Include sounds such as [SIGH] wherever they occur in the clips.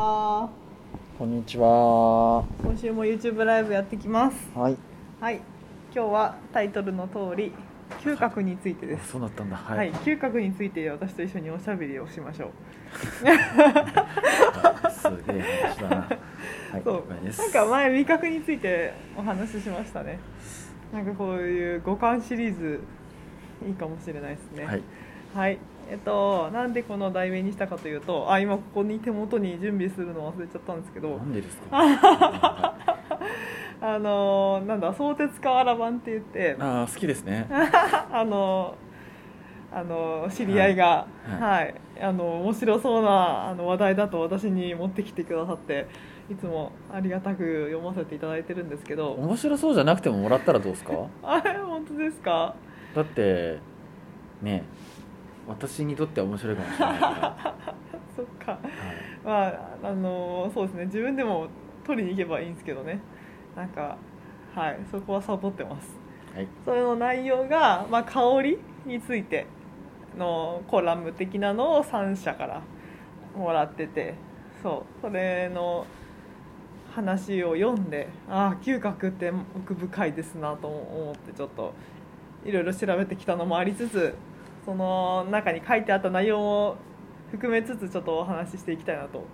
あこんにちは。今週も YouTube ライブやってきますはい。はい今日はタイトルの通り嗅覚についてですそうだったんだ。は。はいい、嗅覚について私と一緒におしゃべりをしましょうすげえ話だな。[LAUGHS] はい。そう。なんか前味覚についてお話ししましたねなんかこういう五感シリーズいいかもしれないですねはい。はいえっとなんでこの題名にしたかというとあ今ここに手元に準備するの忘れちゃったんですけどなんでですか？[LAUGHS] あのなんだ相鉄河原版って言ってああ、好きですね。[LAUGHS] あのあの知り合いが、はいはいあの面白そうなあの話題だと私に持ってきてくださっていつもありがたく読ませていただいてるんですけど面白そうじゃなくてももらったらどうですか？[LAUGHS] あれ本当ですか？だって。ね。私にとっては面白いかもしれない。[LAUGHS] そっか。はい。まああのそうですね。自分でも取りに行けばいいんですけどね。なんかはい。そこはサボってます。はい。それの内容が、まあ、香りについてのコラム的なのを3社からもらってて。そう。それの話を読んでああ嗅覚って奥深いですなと思ってちょっといろいろ調べてきたのもありつつその中に書いてあった内容も含めつつちょっとお話ししていきたいなと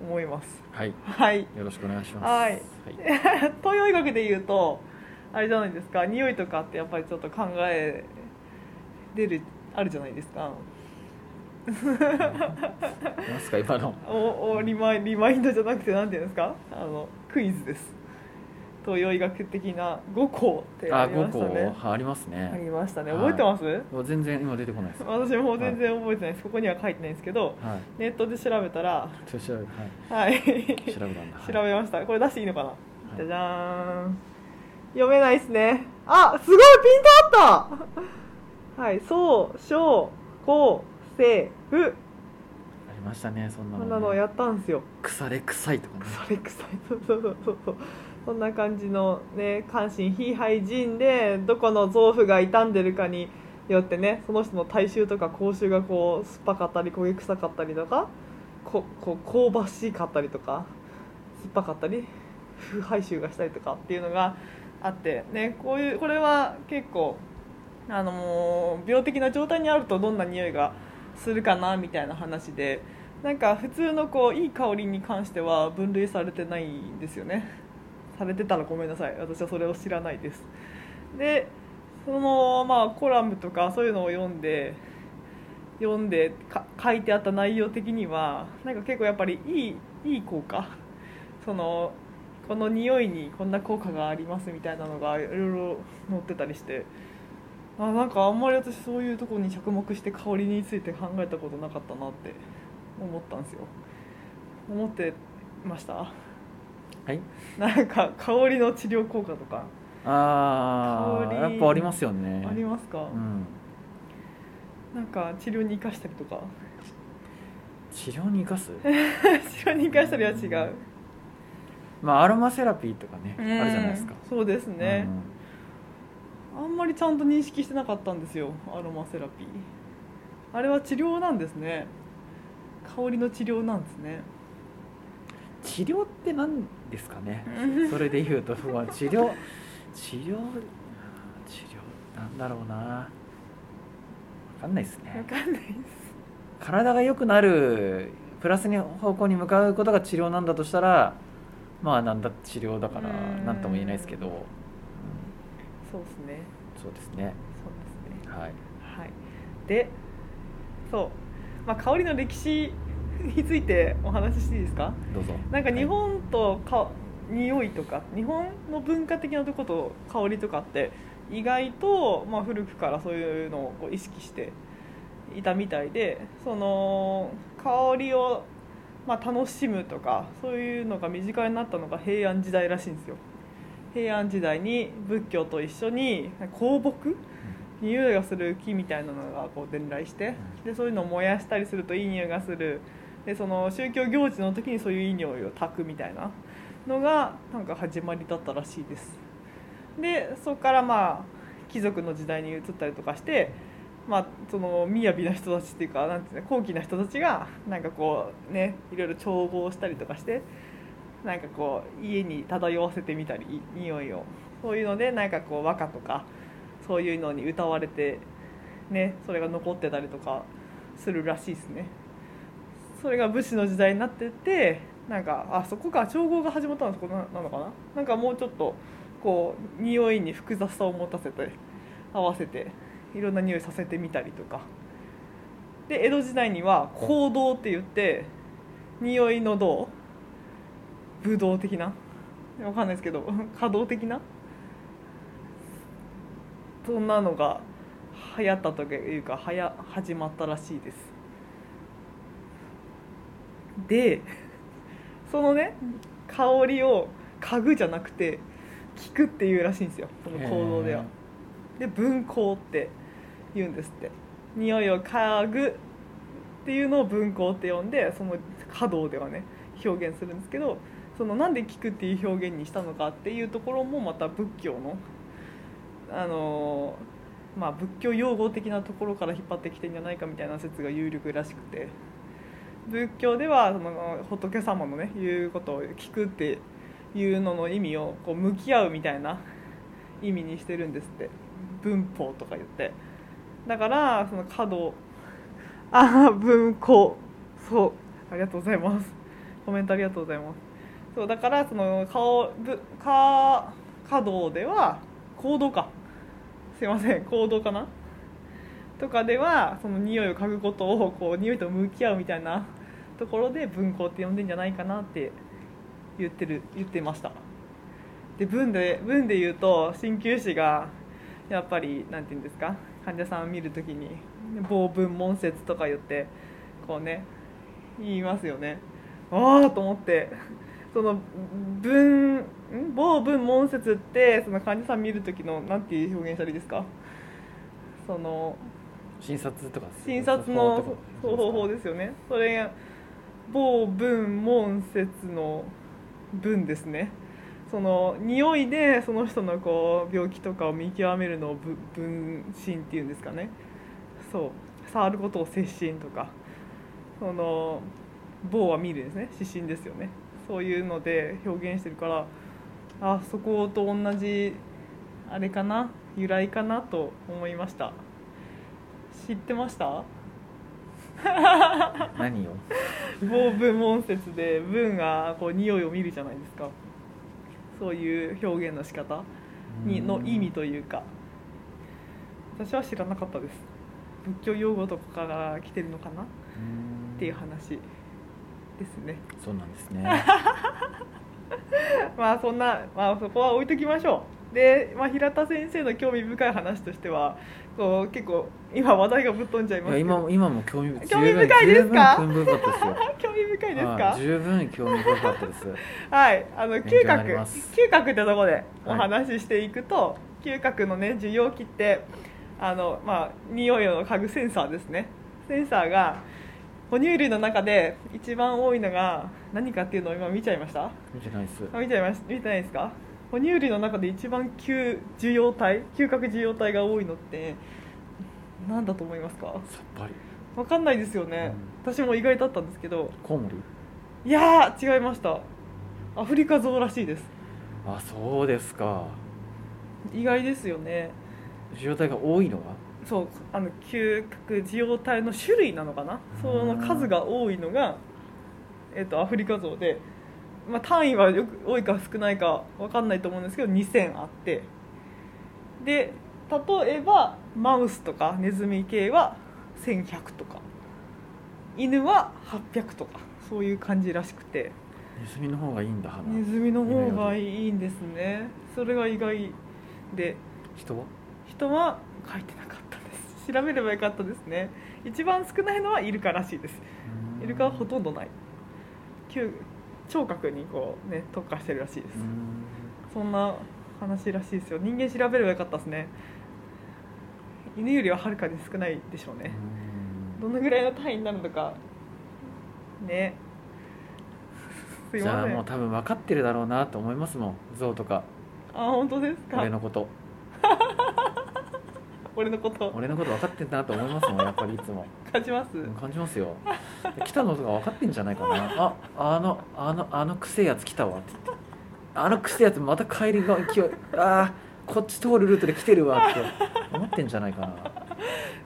思います。はい。はいよろしくお願いします。はいはい。[LAUGHS] 東洋医学で言うとあれじゃないですか匂いとかってやっぱりちょっと考え出るあるじゃないですかなんすか、今の。[LAUGHS] おおリマイリマインドじゃなくてなんていうんですか？あのクイズです東洋医学的な5項ってああ、五りました個ね。ありますあね。りましたね。はい。覚えてます、全然今出てこないです。は私も全然覚えてないです。ここには書いてないんですけどい。ネットで調べたら調べ、はい。はい。調べた。調べました。これ出していいのかな、い。じゃじゃーん。読めないですね。あすごいピントあった！はいそう小公政府ありましたね、そんなの、ね。こんなのやったんですよ。腐れ臭いとかね。それ臭い。そうそうそうそうそんな感じのね関心非廃人でどこの臓腑が傷んでるかによってねその人の体臭とか口臭がこう酸っぱかったり焦げ臭かったりとかここう香ばしかったりとか酸っぱかったり腐敗臭がしたりとかっていうのがあってねこういうこれは結構あのもう病的な状態にあるとどんな匂いがするかなみたいな話でなんか普通のこういい香りに関しては分類されてないんですよね。されてたらごめんなさい。私はそれを知らないです。でそのまあコラムとかそういうのを読んで読んで書いてあった内容的にはなんか結構やっぱりいいいい効果。そのこの匂いにこんな効果がありますみたいなのがいろいろ載ってたりして。あなんかあんまり私そういうとこに着目して香りについて考えたことなかったなって思ったんですよ。思ってました。はい。なんか香りの治療効果とか？ああ、やっぱありますよね。ありますか、うん。なんか治療に生かしたりとか？治療に生かす？[LAUGHS] 治療に生かしたりは違う、まあ、アロマセラピーとかね、うん。あるじゃないですか。そうですね。う、ん。あんまりちゃんと認識してなかったんですよアロマセラピー。あれは治療なんですね。香りの治療なんですね治療って何ですかね？うん。それで言うと、まあ、治療。治療。治療、なんだろうな。わかんないですわね。かんないです体が良くなる。プラスに方向に向かうことが治療なんだとしたら。まあ、なんだ治療だからう、んなんとも言えないですけど。うんそうですねそうですね。そうですねはい。はいでそう、まあ、香りの歴史についてお話ししていいですか？どうぞ。なんか日本とか、匂いとか日本の文化的なとこと香りとかって意外と、まあ、古くからそういうのをこう意識していたみたいでその香りを、まあ、楽しむとかそういうのが身近になったのが平安時代らしいんですよ。平安時代に仏教と一緒に香木？匂いがする木みたいなのがこう伝来してでそういうのを燃やしたりするといい匂いがするでその宗教行事の時にそういういい匂いを焚くみたいなのがなんか始まりだったらしいです。でそこからまあ貴族の時代に移ったりとかしてまあその雅な人たちっていうかなんていうの高貴な人たちがなんかこうねいろいろ調合したりとかしてなんかこう家に漂わせてみたり匂いを。そういうのでなんかこう和歌とかそういうのに歌われてねそれが残ってたりとかするらしいですね。それが武士の時代になってってなんかあそこか調合が始まったのそこななのかな？なんかもうちょっとこう匂いに複雑さを持たせて合わせていろんな匂いさせてみたりとか。で江戸時代には香道って言って匂いの道武道的なわかんないですけど [LAUGHS] 稼働的なそんなのが流行ったというかはや始まったらしいです。でそのね香りを嗅ぐじゃなくて聞くっていうらしいんですよその行動では。で分香って言うんですって。匂いを嗅ぐっていうのを分香って呼んでその華道ではね表現するんですけどそのなんで聞くっていう表現にしたのかっていうところもまた仏教のあのまあ仏教用語的なところから引っ張ってきてんじゃないかみたいな説が有力らしくて仏教ではその仏様のね言うことを聞くっていうのの意味をこう向き合うみたいな意味にしてるんですって。文法とか言って。だからその角ああ文庫。そう。ありがとうございます。コメントありがとうございます。そうだからその顔ぶか華道では行動か。すいません。行動かな。とかではその匂いを嗅ぐことをこう匂いと向き合うみたいなところで文庫って呼んでんじゃないかなって言ってる言ってました。で文で文で言うと鍼灸師がやっぱりなんて言うんですか患者さんを見るときに棒文門説とか言ってこうね言いますよね。ああと思ってその文某文門説ってその患者さん見る時のなんていう表現したらいいですか？その診察とか診察の方法ですよね。それ某文門説の文ですね。その匂いでその人のこう病気とかを見極めるのを分身っていうんですかね。そう。触ることを接診とか。その棒は見るですね。指針ですよね。そういうので表現してるからあそこと同じあれかな？由来かな？と思いました。知ってました？[LAUGHS] 何を？某文門説で文がこう匂いを見るじゃないですか。そういう表現の仕方。にの意味というか。私は知らなかったです。仏教用語とかから来てるのかな？っていう話ですね。そうなんですね。[LAUGHS] まあそんな、まあ、そこは置いときましょうで、まあ、平田先生の興味深い話としてはこう結構今話題がぶっ飛んじゃいます今も今も興味興味深いですか？十分興味深かったですよ。[LAUGHS] 興味深いですか？十分興味深かったです。はいあの嗅覚嗅覚ってところでお話ししていくと、嗅覚のね受容器ってあのまあ匂いを嗅ぐセンサーですね。センサーが哺乳類の中で一番多いのが何かっていうのを今見ちゃいました？見てないです。あ見ちゃいま見てないですか？哺乳類の中で一番嗅受容体嗅覚受容体が多いのって何だと思いますか？さっぱり。わかんないですよね、私も意外だったんですけど。コウモリ？いやー違いました。アフリカゾウらしいです。あそうですか。意外ですよね。受容体が多いのは？そうあの嗅覚受容体の種類なのかな？その数が多いのが、えっとアフリカゾウで、まあ、単位はよく多いか少ないか分かんないと思うんですけど2000あって。で例えばマウスとかネズミ系は1100とか。犬は800とか。そういう感じらしくて。ネズミの方がいいんだ鼻ネズミの方がいいんですね。それが意外で。人は？人は書いてなかったです。調べればよかったですね。一番少ないのはイルカらしいです。イルカはほとんどない。嗅聴覚にこうね特化してるらしいです。うん。そんな話らしいですよ。人間調べればよかったですね。犬よりははるかに少ないでしょうね。どのぐらいの単位になるのか。ね。じゃあもう多分分かってるだろうなと思いますもん。象とか。あ本当ですか？俺のこと俺のこと。俺のこと分かってんなと思いますもんやっぱりいつも。感じます？うん感じますよ。来たのとか分かってんじゃないかな。ああのあのあのくせえやつ来たわって言って。あのくせえやつまた帰りが勢い。あーこっち通るルートで来てるわって。思ってんじゃないかな。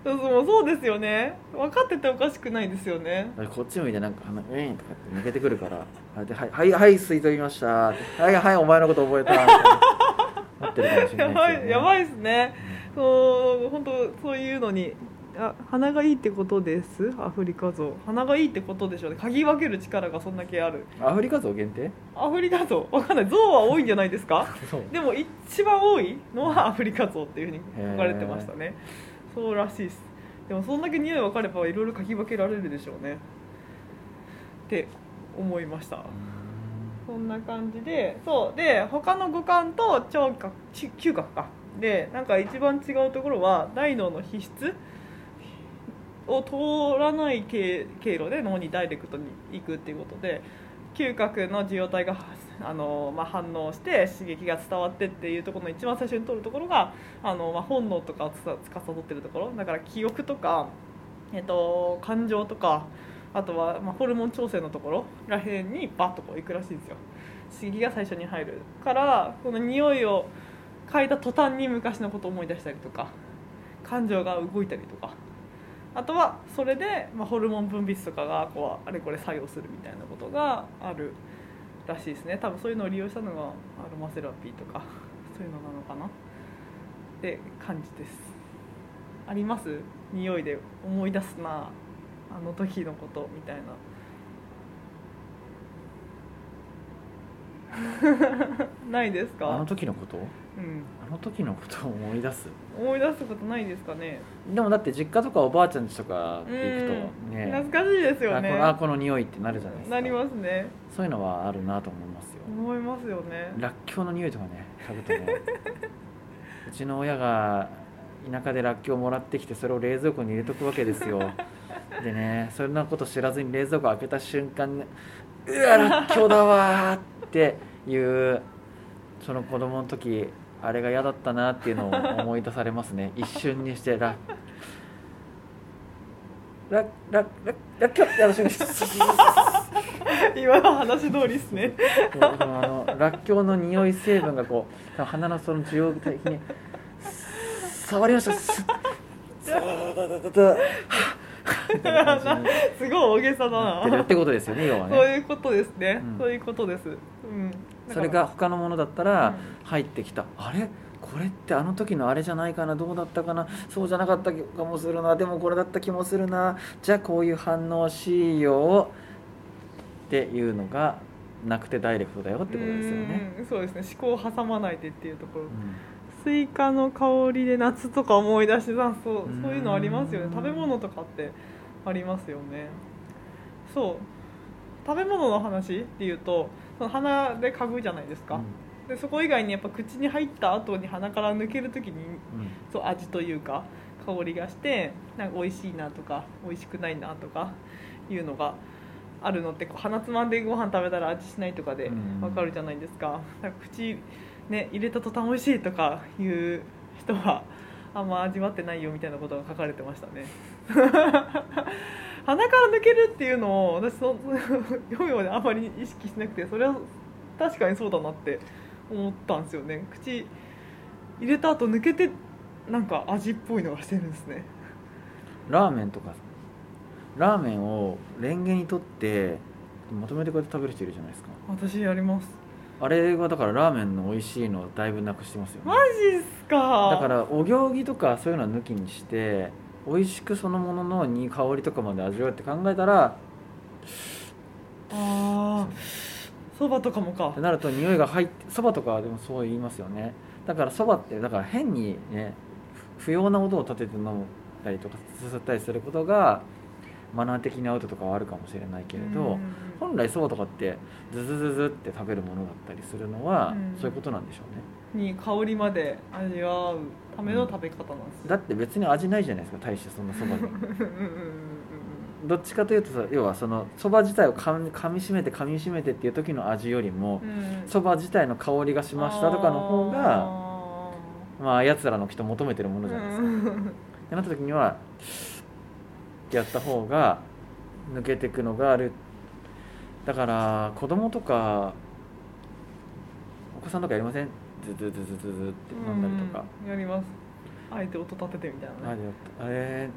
そうそうそうですよね。分かってておかしくないですよね。こっち向いてなんか鼻ウィーンとかって抜けてくるから。はいはいはい吸い取りました。ってはいはいお前のこと覚えた。みたいななってるかもしれやないね、ばいやばいですねそう本当そういうのにあ鼻がいいってことです？アフリカゾウ鼻がいいってことでしょうね。嗅ぎ分ける力がそんだけある。アフリカゾウ限定？アフリカゾウわかんない。ゾウは多いんじゃないですか？そう。でも一番多いのはアフリカゾウっていうふうに書かれてましたね。そうらしいです。でもそんだけ匂い分かればいろいろ嗅ぎ分けられるでしょうね。って思いました。そんな感じでそう。で他の五感と聴覚ち嗅覚かでなんか一番違うところは大脳の皮質を通らない経路で脳にダイレクトに行くっていうことで嗅覚の受容体があの、まあ、反応して刺激が伝わってっていうところの一番最初に取るところがあの、まあ、本能とかをつか司ってるところ。だから記憶とか、えっと、感情とかあとは、まあ、ホルモン調整のところらへんにバッとこう行くらしいんですよ。刺激が最初に入るからこの匂いを嗅いだ途端に昔のことを思い出したりとか感情が動いたりとか。あとはそれで、まあ、ホルモン分泌とかがこうあれこれ作用するみたいなことがあるらしいですね。多分そういうのを利用したのがアロマセラピーとかそういうのなのかな？って感じです。あります？匂いで思い出すなあの時のことみたいな。[LAUGHS] ないですか？あの時のこと？うん、あの時のことを思い出す？思い出すことないですかね？でもだって実家とかおばあちゃん家とか行くとうん。ね。懐かしいですよね。あこの匂いってなるじゃないですか。なりますね。そういうのはあるなと思いますよ。思いますよね。らっきょうの匂いとかね嗅ぐとねうちの親が田舎でらっきょうもらってきてそれを冷蔵庫に入れとくわけですよ。[LAUGHS] でねそんなこと知らずに冷蔵庫開けた瞬間ねうわらっきょうだわーっていうその子供の時あれが嫌だったなっていうのを思い出されますね。[LAUGHS] 一瞬にしてらららららっきょうって私が今の話通りですね。あのらっきょうの匂い成分がこう鼻のその受容体に触りました [LAUGHS] [LAUGHS] すごい大げさだな。ってってことですよね要はそうねいうことですね、うん。そういうことです、うん、それが他のものだったらう入ってきた。あれ？これってあの時のあれじゃないかな？どうだったかな？そうじゃなかったかもするな。でもこれだった気もするな。じゃあこういう反応しよう。っていうのがなくてダイレクトだよってことですよね。うん。そうですね。思考を挟まないでっていうところ、うん。スイカの香りで夏とか思い出してたそううん。そういうのありますよね。食べ物とかってありますよね。そう。食べ物の話っていうとその鼻で嗅ぐじゃないですか、でそこ以外にやっぱ口に入った後に鼻から抜ける時にうん。そう味というか香りがしてなんか美味しいなとか美味しくないなとかいうのがあるのってこう鼻つまんでご飯食べたら味しないとかでうん。わかるじゃないですか,、なんか口ね入れた途端美味しいとかいう人はあんま味わってないよみたいなことが書かれてましたね [LAUGHS] 鼻から抜けるっていうのを私そ [LAUGHS] 読むまであんまり意識しなくてそれは確かにそうだなって思ったんですよね。口入れた後抜けてなんか味っぽいのがしてるんですね。ラーメンとか。ラーメンをレンゲにとってまとめてこうやって食べる人いるじゃないですか。私やります。あれはだからラーメンの美味しいのをだいぶなくしてますよね。マジっすか。だからお行儀とかそういうのは抜きにして美味しくそのもののに香りとかまで味わうって考えたらああそばとかもか。ってなると匂いが入ってそばとかはでもそう言いますよね。だからそばってだから変にね不不要な音を立てて飲んだりとかすすったりすることがマナー的にアウトとかはあるかもしれないけれど、うん。本来そばとかってズズズズって食べるものだったりするのは、うん。そういうことなんでしょうね。に香りまで味わう。ための食べ方なん。ですだって別に味ないじゃないですか大してそんなそばに。[LAUGHS] うんうんうんうんどっちかというとさ要はそのそば自体をかみ噛みしめて噛みしめてっていう時の味よりもうん。うんそば自体の香りがしましたとかの方があまあやつらのきっと求めてるものじゃないですか、ってなった時にはやった方が抜けていくのがある。だから子供とかお子さんとかやりません？ズズズズズズって飲んだりとか、うんやります。あえて音立ててみたいなね。あれ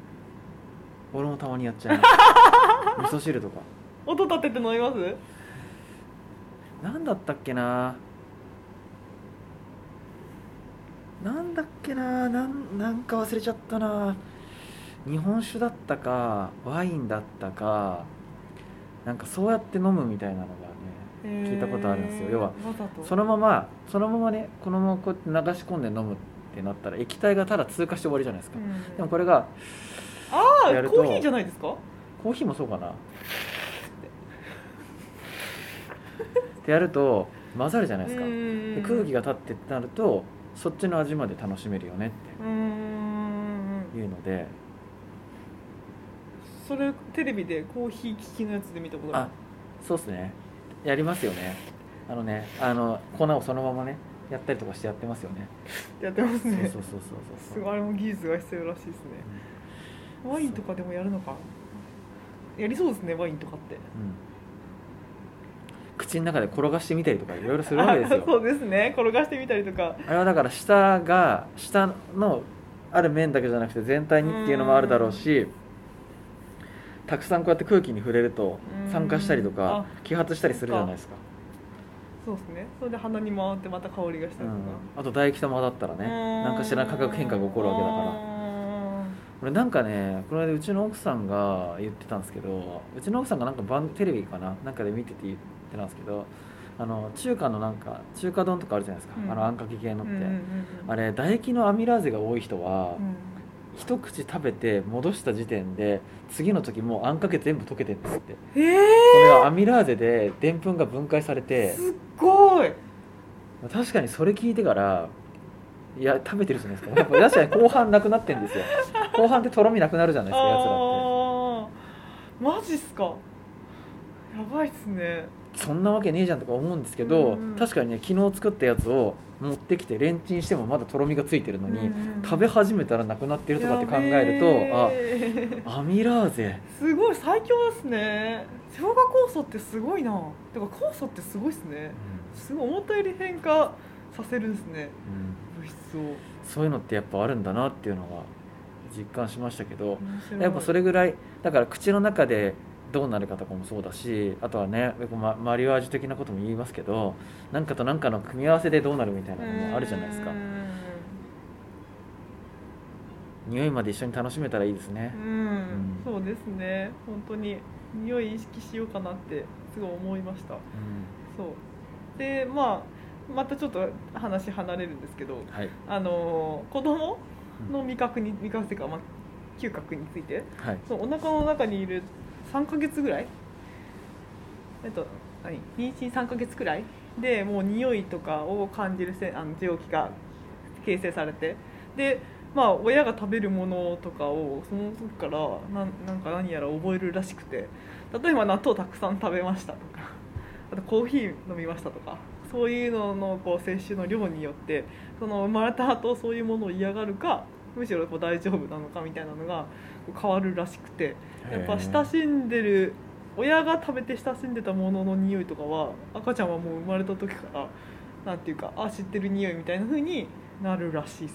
俺もたまにやっちゃう [LAUGHS] 味噌汁とか。音立てて飲みます？なんだったっけな。なんだっけな。なんなんか忘れちゃったな。日本酒だったかワインだったかなんかそうやって飲むみたいなの聞いたことあるんですよ。要はそのままそのままねこのままこうやって流し込んで飲むってなったら液体がただ通過して終わりじゃないですか、うん。でもこれがああコーヒーじゃないですか？コーヒーもそうかな。ってやると混ざるじゃないですか、で空気がが立ってってなるとそっちの味まで楽しめるよねっていうので。それテレビでコーヒー利きのやつで見たことああそうっすねやりますよね。あのねあの粉をそのままねやったりとかしてやってますよね。るやってますね。そうそうそうそうそう。すごいあれも技術が必要らしいですね。ワインとかでもやるのか？やりそうですねワインとかって。うん。口の中で転がしてみたりとかいろいろするわけですあよそうですね。転がしてみたりとか。あれはだから下が下のある面だけじゃなくて全体にっていうのもあるだろうしたくさんこうやって空気に触れるとうん。酸化したりとかあ揮発したりするじゃないですか、そうですね。それで鼻に回ってまた香りがしたうんりとか、あと唾液と混ざったらね何かしら化学変化が起こるわけだから。ら俺なんかねこの間うちの奥さんが言ってたんですけどうちの奥さんがなんか番テレビかななんかで見てて言ってたんですけどあの中華のなんか中華丼とかあるじゃないですか、うん。あのあんかけ系のって、あれ唾液のアミラーゼが多い人は、うん一口食べて戻した時点で次の時もうあんかけ全部溶けてるんですって。ええそれはアミラーゼででんぷんが分解されて。すっごい。確かにそれ聞いてからいや食べてるじゃないですか。やっぱ確かに後半なくなってんですよ。[LAUGHS] 後半ってとろみなくなるじゃないですかやつらって。マジっすか。やばいっすねそんなわけねえじゃんとか思うんですけど、うんうん。確かにね昨日作ったやつを持ってきてレンチンしてもまだとろみがついてるのに、うんうん。食べ始めたらなくなってるとかって考えるとあアミラーゼ。すごい最強ですね。生姜酵素ってすごいな。てか酵素ってすごいっすね。すごい思ったより変化させるんですね。うん。物質を。そういうのってやっぱあるんだなっていうのが実感しましたけどやっぱそれぐらいだから口の中でどうなるかとかもそうだしあとはねママリオ味的なことも言いますけど何かと何かの組み合わせでどうなるみたいなのもあるじゃないですか。うん。匂いまで一緒に楽しめたらいいですね。うん、ん。そうですね。本当に匂い意識しようかなってすごい思いました。うそう。でまあまたちょっと話離れるんですけどんはい。あの子供の味覚に味覚っていうか、まあ、嗅覚について。はい。そうお腹の中にいる3ヶ月ぐらい？えっと何？妊娠3ヶ月くらい？でもう匂いとかを感じるせあの受容器が形成されて。でまあ親が食べるものとかをその時からななんか何やら覚えるらしくて。例えば納豆たくさん食べましたとか。[LAUGHS] あとコーヒー飲みましたとか。そういうののこう摂取の量によってその生まれた後そういうものを嫌がるかむしろこう大丈夫なのかみたいなのが変わるらしくて。やっぱ親しんでる親が食べて親しんでたものの匂いとかは赤ちゃんはもう生まれた時からなんていうかあ知ってる匂いみたいな風になるらしいです。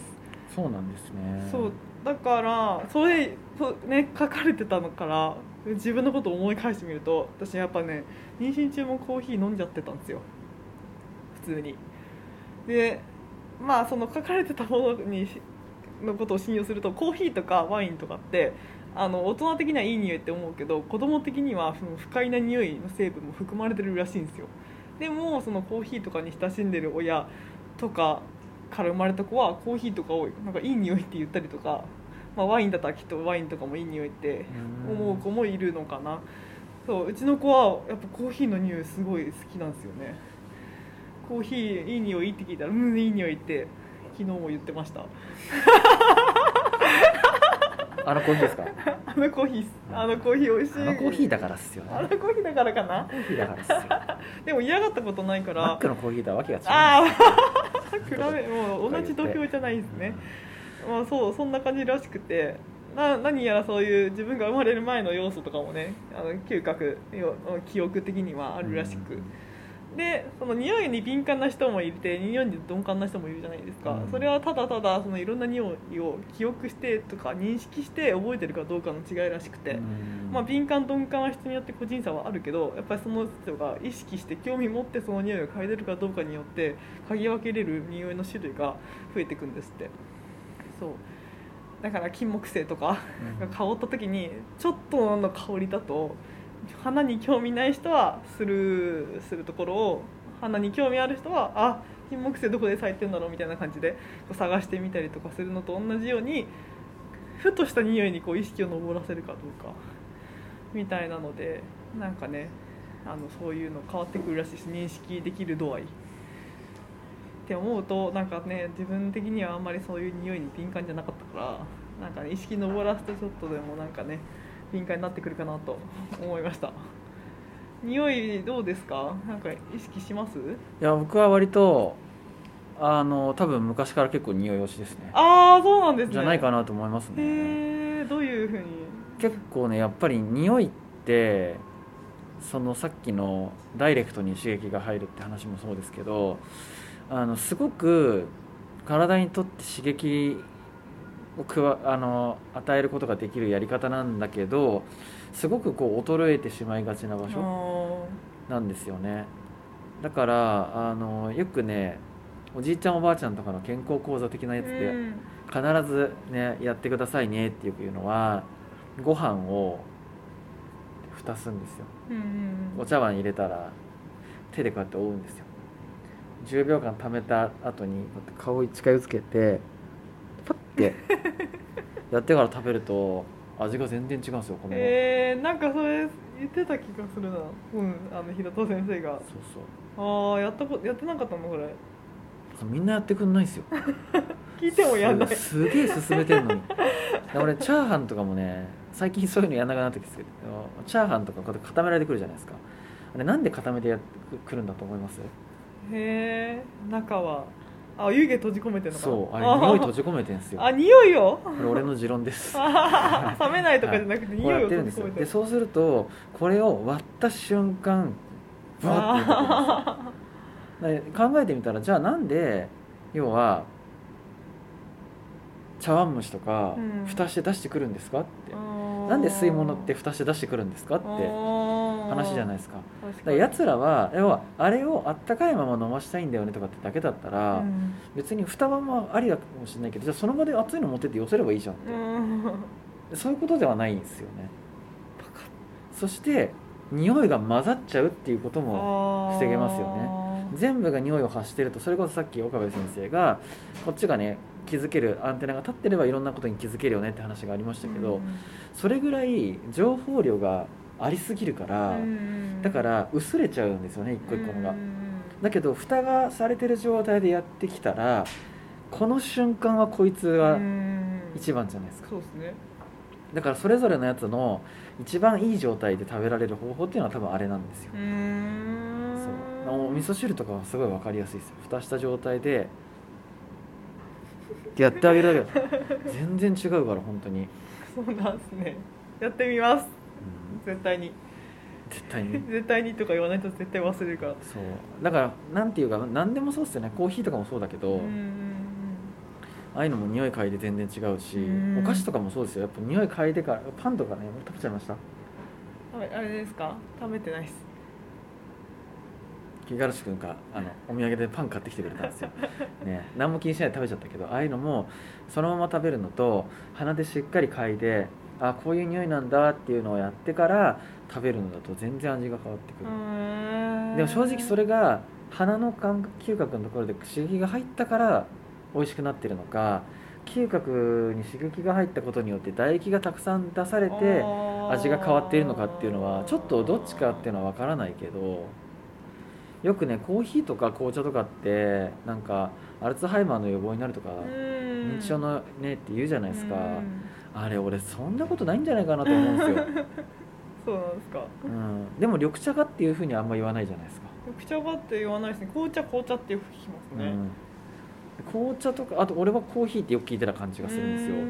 そうなんですね。そう。だからそれそうね書かれてたのから自分のことを思い返してみると私やっぱね妊娠中もコーヒー飲んじゃってたんですよ。普通に。でまあその書かれてたものにのことを信用するとコーヒーとかワインとかってあの大人的にはいい匂いって思うけど子供的にはその不快な匂いの成分も含まれてるらしいんですよ。でもそのコーヒーとかに親しんでる親とかから生まれた子はコーヒーとかをなんかいい匂いって言ったりとか、まあ、ワインだったらきっとワインとかもいい匂いって思う子もいるのかな。そううちの子はやっぱコーヒーの匂いすごい好きなんですよね。コーヒーいい匂いって聞いたらうんいい匂いって昨日も言ってました。あのコーヒーですか？あのコーヒーあのコーヒー美味しい。あのコーヒーだからっすよね。あのコーヒーだからかな。コーヒーだからっすよ。でも嫌がったことないから。マックのコーヒーとはわけが違う。ああ比べもう同じ土俵じゃないですね、まあそうそんな感じらしくて。な何やらそういう自分が生まれる前の要素とかもねあの嗅覚よ記憶的にはあるらしく、でその匂いに敏感な人もいて匂いに鈍感な人もいるじゃないですか、うん。それはただただそのいろんな匂いを記憶してとか認識して覚えてるかどうかの違いらしくて、うん。まあ、敏感鈍感は人によって個人差はあるけどやっぱりその人が意識して興味持ってその匂いを嗅いでるかどうかによって嗅ぎ分けれる匂いの種類が増えていくんですって。そう。だから金木犀とかが香った時にちょっとの香りだと花に興味ない人はスルーするところを花に興味ある人はあ金木犀どこで咲いてるんだろうみたいな感じでこう探してみたりとかするのと同じようにふとした匂いにこう意識を上らせるかどうかみたいなのでなんかねあのそういうの変わってくるらしいし認識できる度合い。って思うとなんかね自分的にはあんまりそういう匂いに敏感じゃなかったからなんか、ね、意識上らすとちょっとでもなんかね敏感になってくるかなと思いました。匂いどうですか？なんか意識します？いや僕は割とあの多分昔から結構匂い推しですね。ああそうなんですね。じゃないかなと思いますね。へえどういうふうに？結構ねやっぱり匂いってそのさっきのダイレクトに刺激が入るって話もそうですけどあのすごく体にとって刺激をくわあの与えることができるやり方なんだけどすごくこう衰えてしまいがちな場所なんですよね。だからあのよくねおじいちゃんおばあちゃんとかの健康講座的なやつでうん。必ずねやってくださいねってよく言うのはご飯を蓋すんですよ。お茶碗入れたら手でこうやって覆うんですよ。10秒間溜めた後に顔に近づけてパッて。やってから食べると味が全然違うんですよ米の、えー、なんかそれ言ってた気がするな。うんあの平戸先生が。そうそう。ああやったことやってなかったのこれ。みんなやってくんないんですよ。[LAUGHS] 聞いてもやんない。すすげえ進めてんのに。で俺チャーハンとかもね最近そういうのやんなくなってきてるけどチャーハンとか固められてくるじゃないですか。あれなんで固めてやくるんだと思います？へえ中はあ湯気閉じ込めてるのかな？そうあれ匂い閉じ込めてんですよ。あ匂いを？これ俺の持論です。冷めないとかじゃなくてう [LAUGHS] 匂いを閉じ込めて。でそうするとこれを割った瞬間バーって考えてみたらじゃあなんで要は茶碗蒸しとかうん。蓋して出してくるんですかって、なんで吸い物って蓋して出してくるんですかって話じゃないですか。だからややつらは要はあれをあったかいまま飲ましたいんだよねとかってだけだったら、別に蓋はまあありだかもしれないけどじゃあその場で熱いの持ってって寄せればいいじゃんって、うん。そういうことではないんですよね。そして匂いが混ざっちゃうっていうことも防げますよね。全部が匂いを発してるとそれこそさっき岡部先生がこっちがね気づけるアンテナが立ってればいろんなことに気づけるよねって話がありましたけど、それぐらい情報量がありすぎるから、だからら薄れちゃうんですよね一個一個のが、だけど蓋がされてる状態でやってきたらこの瞬間はこいつが一番じゃないですか。そうですね。だからそれぞれのやつの一番いい状態で食べられる方法っていうのは多分あれなんですよ。そう。お味噌汁とかはすごい分かりやすいですよ。蓋した状態でやってあげるだけだ [LAUGHS] 全然違うから本当に、そうなんですね。やってみます絶対に。絶対に。[LAUGHS] 絶対にとか言わないと絶対忘れるから。そう。だからなんていうか何でもそうっすよね。コーヒーとかもそうだけど、うんああいうのも匂い嗅いで全然違うし、うん。お菓子とかもそうですよ。やっぱ匂い嗅いでからパンとかね食べちゃいました？あれあれですか？食べてないっす。五十嵐君があのお土産でパン買ってきてくれたんですよ、[LAUGHS] ね、何も気にしないで食べちゃったけどああいうのもそのまま食べるのと鼻でしっかり嗅いであこういう匂いなんだっていうのをやってから食べるのだと全然味が変わってくる、でも正直それが鼻の感嗅覚のところで刺激が入ったから美味しくなってるのか嗅覚に刺激が入ったことによって唾液がたくさん出されて味が変わっているのかっていうのはちょっとどっちかっていうのは分からないけどよくねコーヒーとか紅茶とかってなんかアルツハイマーの予防になるとか認認知症のねって言うじゃないですか。うんあれ俺そんなことないんじゃないかなと思うんですよ、[LAUGHS] そうなんですか。うん、でも緑茶がっていうふうにあんま言わないじゃないですか、緑茶がって言わないですね。紅茶紅茶ってよく聞きますね、うん、紅茶とかあと俺はコーヒーってよく聞いてた感じがするんですよ。よ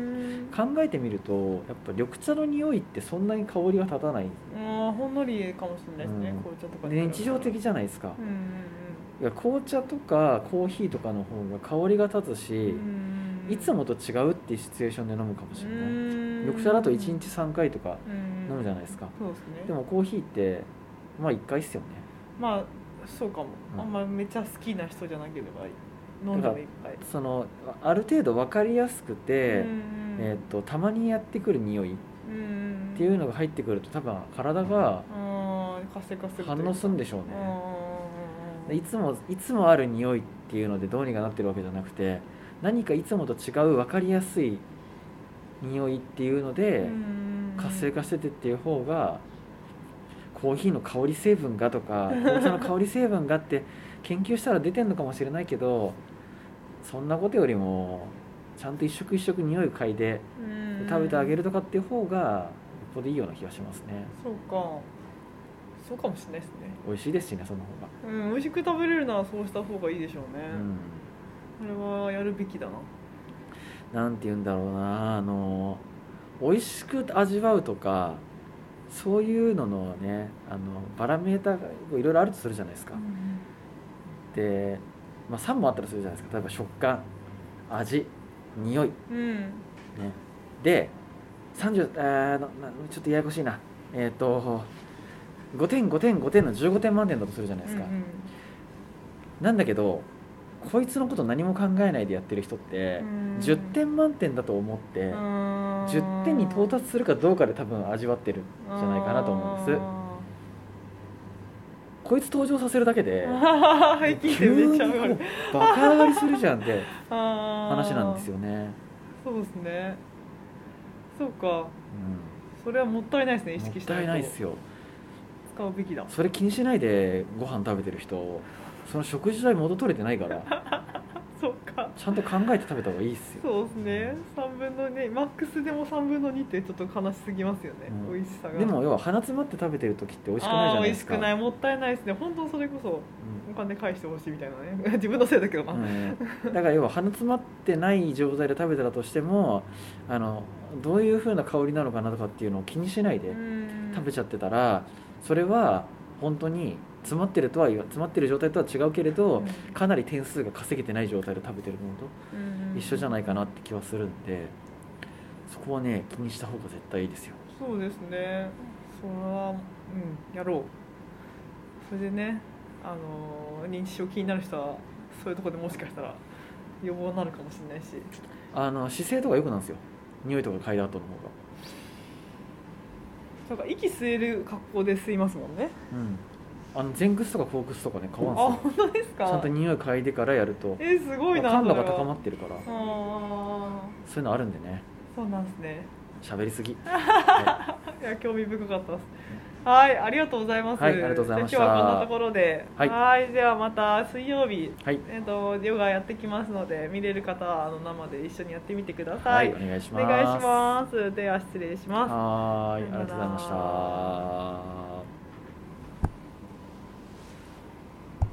考えてみるとやっぱ緑茶の匂いってそんなに香りが立たない。あほんのりかもしれないですね、うん。紅茶とかで日常的じゃないですか、うんうんいや紅茶とかコーヒーとかの方が香りが立つうんし、うんいつもと違うっていうシチュエーションで飲むかもしれない、うん。緑茶だと1日3回とかうん。飲むじゃないですか、そうですね。でもコーヒーってまあ1回っすよね。まあそうかも、うん。あんまめっちゃ好きな人じゃなければ飲んでもいっぱい。そのある程度分かりやすくて、うんえー、とたまにやってくる匂いっうんていうのが入ってくると多分体が反応するんでしょううんね、うんいつもいつもある匂いっていうのでどうにかなってるわけじゃなくて何かいつもと違う分かりやすい匂いっていうのでうん。活性化しててっていう方がコーヒーの香り成分がとか [LAUGHS] 紅茶の香り成分がって研究したら出てんのかもしれないけどそんなことよりもちゃんと一食一食匂いを嗅いでうん。食べてあげるとかっていう方がよっぽどいいような気がしますね。そうか。そうかもしれないですね。美味しいですしねその方が。うん美味しく食べれるならそうした方がいいでしょうね、うん。これはやるべきだな。なんて言うんだろうな。あの美味しく味わうとかそういうののねあのバラメーターがいろいろあるとするじゃないですか、で、まあ、3本あったらするじゃないですか。例えば食感味匂い、ね、うんで30えーななちょっとややこしいな。えっ、と5点5点5点の15点満点だとするじゃないですか、うん。なんだけどこいつのこと何も考えないでやってる人ってうん。10点満点だと思って、うん。10点に到達するかどうかで多分味わってるんじゃないかなと思うんです。こいつ登場させるだけで [LAUGHS] 急にこうバカ上がりするじゃんって [LAUGHS] 話話なんですよね、そうですね。そうか。うそれはもったいないですね意識したたいないですよ。使うべきだ。それ気にしないでご飯食べてる人その食事代元取れてないから。[LAUGHS] そうか。ちゃんと考えて食べた方がいいっすよ。そうですね。3分の2マックスでも3分の2ってちょっと悲しすぎますよね、うん。美味しさが。でも要は鼻詰まって食べてる時って美味しくないじゃないですか。くない。もったいないですね。本当それこそうん。お金返してほしいみたいなね。[LAUGHS] 自分のせいだけどな、うん。だから要は鼻詰まってない状態で食べてたとしてもあのどういう風な香りなのかなとかっていうのを気にしないでうん。食べちゃってたらそれは本当に詰まってるとは詰まってる状態とは違うけれどかなり点数が稼げてない状態で食べてるのとうん一緒じゃないかなって気はするんでそこはね気にした方が絶対いいですよ。そうですね。それはうんやろう。それでねあの認知症気になる人はそういうところでもしかしたら予防になるかもしれないし。あの姿勢とか良くなんですよ。匂いとか嗅いだ後の方が。そうか息吸える格好で吸いますもんね。うんあの前屈とか後屈とかね変わあんすよ。本当ですか？ちゃんと匂い嗅いでからやると。えー、すごいな感度が高まってるから。あそういうのあるんでね。ーそうなんですね。喋りすぎ。[LAUGHS] い。や興味深かったです。はいありがとうございます。はいありがとうございまし今日はこんなところで。はい。いではまた水曜日はい。えっとヨガやってきますので見れる方はあの生で一緒にやってみてくださはいい、お願いします。お願いします。では失礼します。はーいありがとうございました